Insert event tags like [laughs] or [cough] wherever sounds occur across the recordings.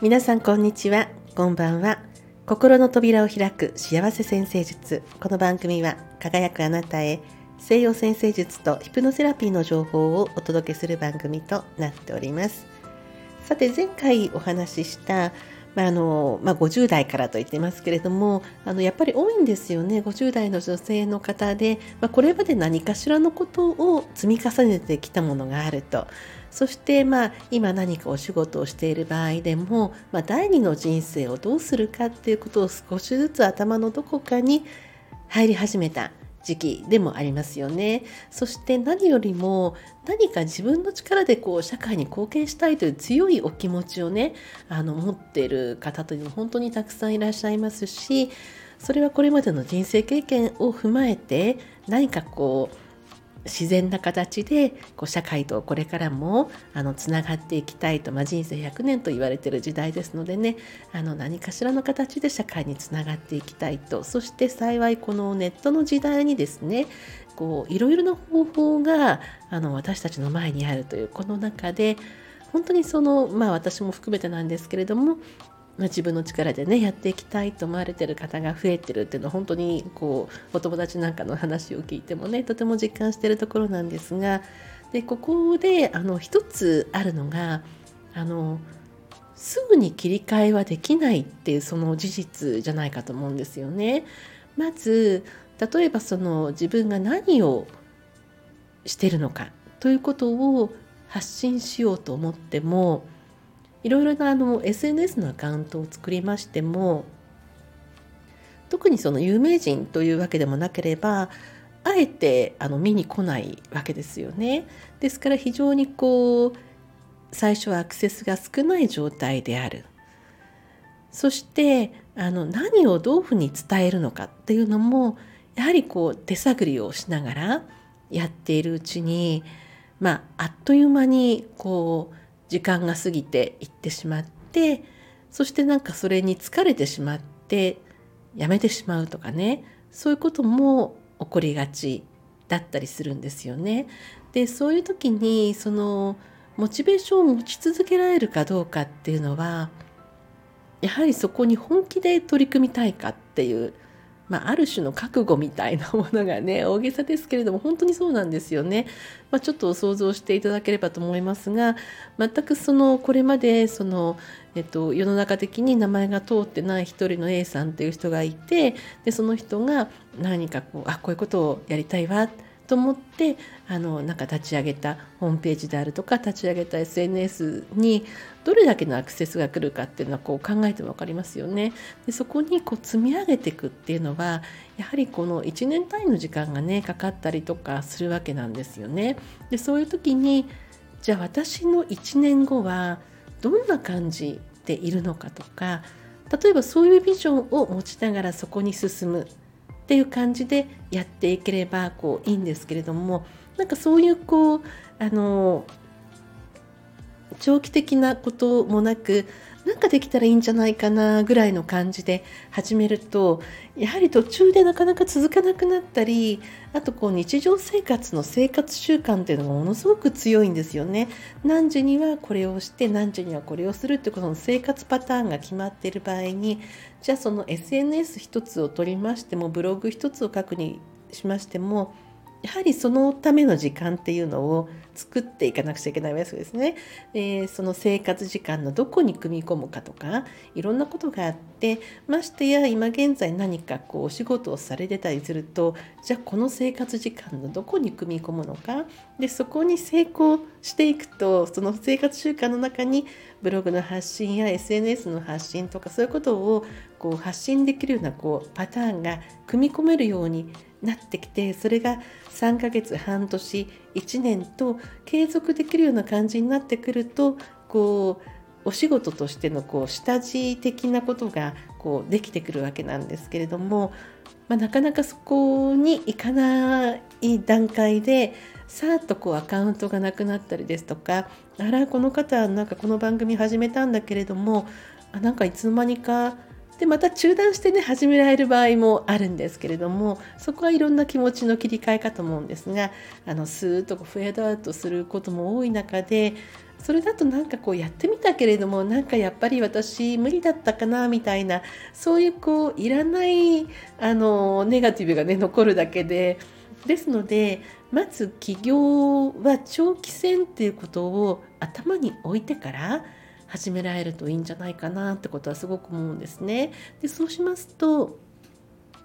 皆さんこんにちは。こんばんは。心の扉を開く幸せ先生術。この番組は輝くあなたへ西洋先生術とヒプノセラピーの情報をお届けする番組となっております。さて前回お話ししたまああのまあ、50代からと言ってますけれどもあのやっぱり多いんですよね。50代の女性の方で、まあ、これまで何かしらのことを積み重ねてきたものがあると。そしてまあ今何かお仕事をしている場合でも、まあ、第二の人生をどうするかっていうことを少しずつ頭のどこかに入り始めた。時期でもありますよね。そして何よりも何か自分の力でこう社会に貢献したいという強いお気持ちをねあの持ってる方というのは本当にたくさんいらっしゃいますしそれはこれまでの人生経験を踏まえて何かこう自然な形でこう社会とこれからもあのつながっていきたいと、まあ、人生100年と言われてる時代ですのでねあの何かしらの形で社会につながっていきたいとそして幸いこのネットの時代にですねこういろいろな方法があの私たちの前にあるというこの中で本当にそのまあ私も含めてなんですけれどもまあ、自分の力でねやっていきたいと思われてる方が増えてるっていうのは本当にこうお友達なんかの話を聞いてもねとても実感してるところなんですがでここであの一つあるのがあのすぐに切り替えはできないっていうその事実じゃないかと思うんですよね。まず例えばその自分が何をしてるのかということを発信しようと思ってもいろいろなあの SNS のアカウントを作りましても特にその有名人というわけでもなければあえてあの見に来ないわけですよね。ですから非常にこう最初はアクセスが少ない状態である。そしてあの何をどういうふうに伝えるのかっていうのもやはりこう手探りをしながらやっているうちにまああっという間にこう時間が過ぎていってしまってそしてなんかそれに疲れてしまってやめてしまうとかねそういうことも起こりがちだったりするんですよね。でそういう時にそのモチベーションを持ち続けられるかどうかっていうのはやはりそこに本気で取り組みたいかっていうまあ、ある種の覚悟みたいなものがね [laughs] 大げさですけれども本当にそうなんですよね。まあ、ちょっと想像していただければと思いますが全くそのこれまでその、えっと、世の中的に名前が通ってない一人の A さんという人がいてでその人が何かこうあこういうことをやりたいわってと思ってあのなんか立ち上げたホームページであるとか立ち上げた SNS にどれだけのアクセスが来るかっていうのはこう考えても分かりますよね。でそこにこう積み上げていくっていうのはやはりこの1年単位の時間がねかかったりとかするわけなんですよね。でそういう時にじゃあ私の1年後はどんな感じでいるのかとか例えばそういうビジョンを持ちながらそこに進むっていう感じでやっていければこういいんですけれどもなんかそういうこうあの長期的なこともなくなんかできたらいいんじゃないかなぐらいの感じで始めるとやはり途中でなかなか続かなくなったりあとこう日常生活の生活習慣っていうのがものすごく強いんですよね。何時にはこれをして何時にはこれをするってことの生活パターンが決まっている場合にじゃあその SNS 一つを取りましてもブログ一つを書くにしましてもやはりそのための時間っていうのを作っていかなくちゃいけないわけですね。えー、その生活時間のどこに組み込むかとかいろんなことがあってましてや今現在何かこうお仕事をされてたりするとじゃあこの生活時間のどこに組み込むのかでそこに成功していくとその生活習慣の中にブログの発信や SNS の発信とかそういうことをこう発信できるようなこうパターンが組み込めるようになってきてそれが3ヶ月半年1年と継続できるような感じになってくるとこうお仕事としてのこう下地的なことがこうできてくるわけなんですけれども、まあ、なかなかそこに行かない段階でさーっとこうアカウントがなくなったりですとかあらこの方なんかこの番組始めたんだけれどもあなんかいつの間にかでまた中断してね始められる場合もあるんですけれどもそこはいろんな気持ちの切り替えかと思うんですがあのスーッとこうフェードアウトすることも多い中でそれだとなんかこうやってみたけれどもなんかやっぱり私無理だったかなみたいなそういうこういらないあのネガティブがね残るだけでですのでまず起業は長期戦っていうことを頭に置いてから始められるといいんじゃないかなってことはすごく思うんですね。でそうしますと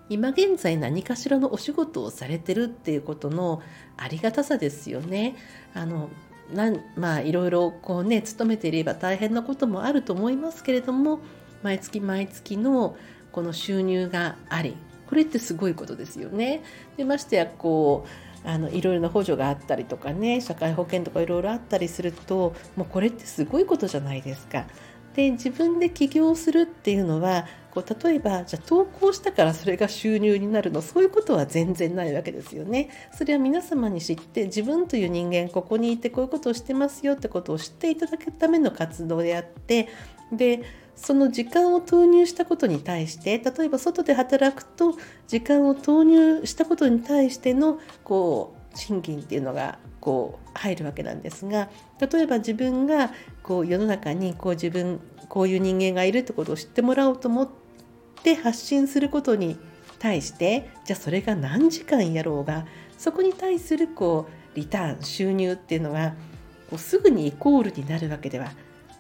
今現在何かしらのお仕事をされてるっていうことのありがたさですよね。あのなんまあいろいろこうね勤めていれば大変なこともあると思いますけれども毎月毎月のこの収入がありこれってすごいことですよね。でましてやこうあのいろいろな補助があったりとかね社会保険とかいろいろあったりするともうこれってすごいことじゃないですか。で自分で起業するっていうのはこう例えばじゃ投稿したからそれが収入になるのそういうことは全然ないわけですよね。それは皆様に知って自分という人間ここにいてこういうことをしてますよってことを知っていただくための活動であってでその時間を投入したことに対して例えば外で働くと時間を投入したことに対してのこう賃金っていうのがこう入るわけなんですが例えば自分がこう世の中にこう自分こういう人間がいるってことを知ってもらおうと思ってで発信することに対してじゃあそれが何時間やろうがそこに対するこうリターン収入っていうのがこうすぐにイコールになるわけでは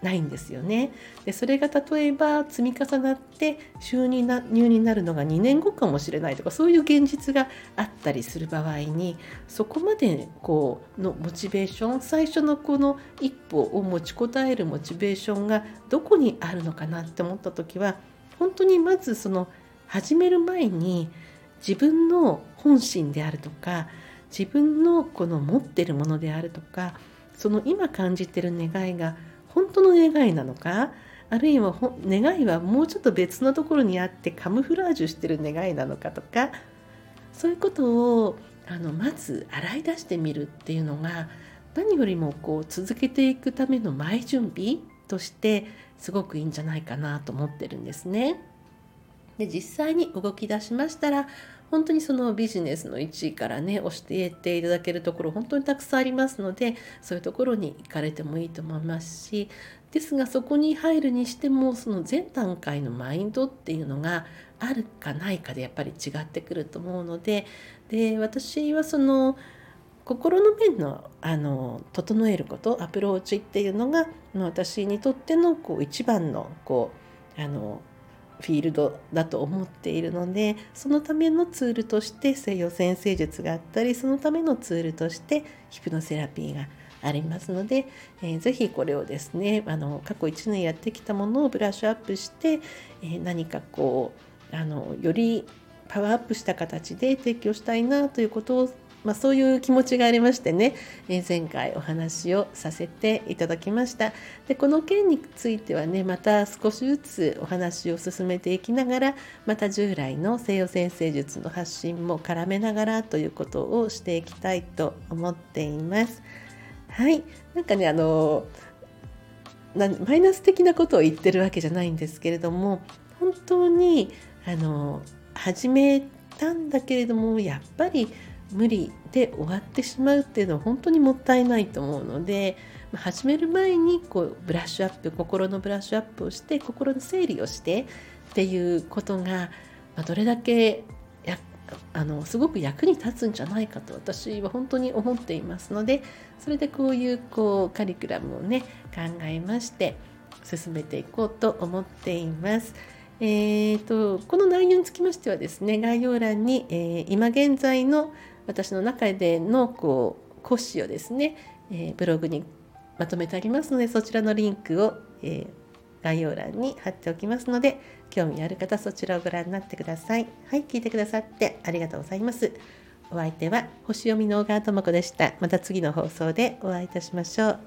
ないんですよね。でそれが例えば積み重なって収入になるのが2年後かもしれないとかそういう現実があったりする場合にそこまでこうのモチベーション最初のこの一歩を持ちこたえるモチベーションがどこにあるのかなって思った時は本当にまずその始める前に自分の本心であるとか自分のこの持ってるものであるとかその今感じてる願いが本当の願いなのかあるいは願いはもうちょっと別のところにあってカムフラージュしてる願いなのかとかそういうことをあのまず洗い出してみるっていうのが何よりもこう続けていくための前準備としてすごくいいんじゃないかなと思ってるんですね。で実際に動き出しましたら本当にそのビジネスの1位からね押してっていただけるところ本当にたくさんありますのでそういうところに行かれてもいいと思いますしですがそこに入るにしてもその前段階のマインドっていうのがあるかないかでやっぱり違ってくると思うのでで私はその心の面のあの整えることアプローチっていうのが私にとってのこう一番のこうあのフィールドだと思っているのでそのためのツールとして西洋先生術があったりそのためのツールとしてヒプノセラピーがありますので、えー、ぜひこれをですねあの過去1年やってきたものをブラッシュアップして、えー、何かこうあのよりパワーアップした形で提供したいなということをまあ、そういう気持ちがありましてね、えー、前回お話をさせていただきました。でこの件についてはねまた少しずつお話を進めていきながらまた従来の西洋先生術の発信も絡めながらということをしていきたいと思っています。はい。なんかねあのマイナス的なことを言ってるわけじゃないんですけれども本当にあの始めたんだけれどもやっぱり無理で終わってしまうっていうのは本当にもったいないと思うので始める前にこうブラッシュアップ心のブラッシュアップをして心の整理をしてっていうことが、どれだけやあのすごく役に立つんじゃないかと私は本当に思っていますのでそれでこういうこうカリキュラムをね考えまして進めていこうと思っています。えーと、この内容につきましてはですね概要欄に、えー、今現在の私の中でのこう講師をですね、えー、ブログにまとめてありますのでそちらのリンクを、えー、概要欄に貼っておきますので興味ある方そちらをご覧になってください。はい、聞いてくださってありがとうございます。お相手は星読みの小川智子でした。また次の放送でお会いいたしましょう。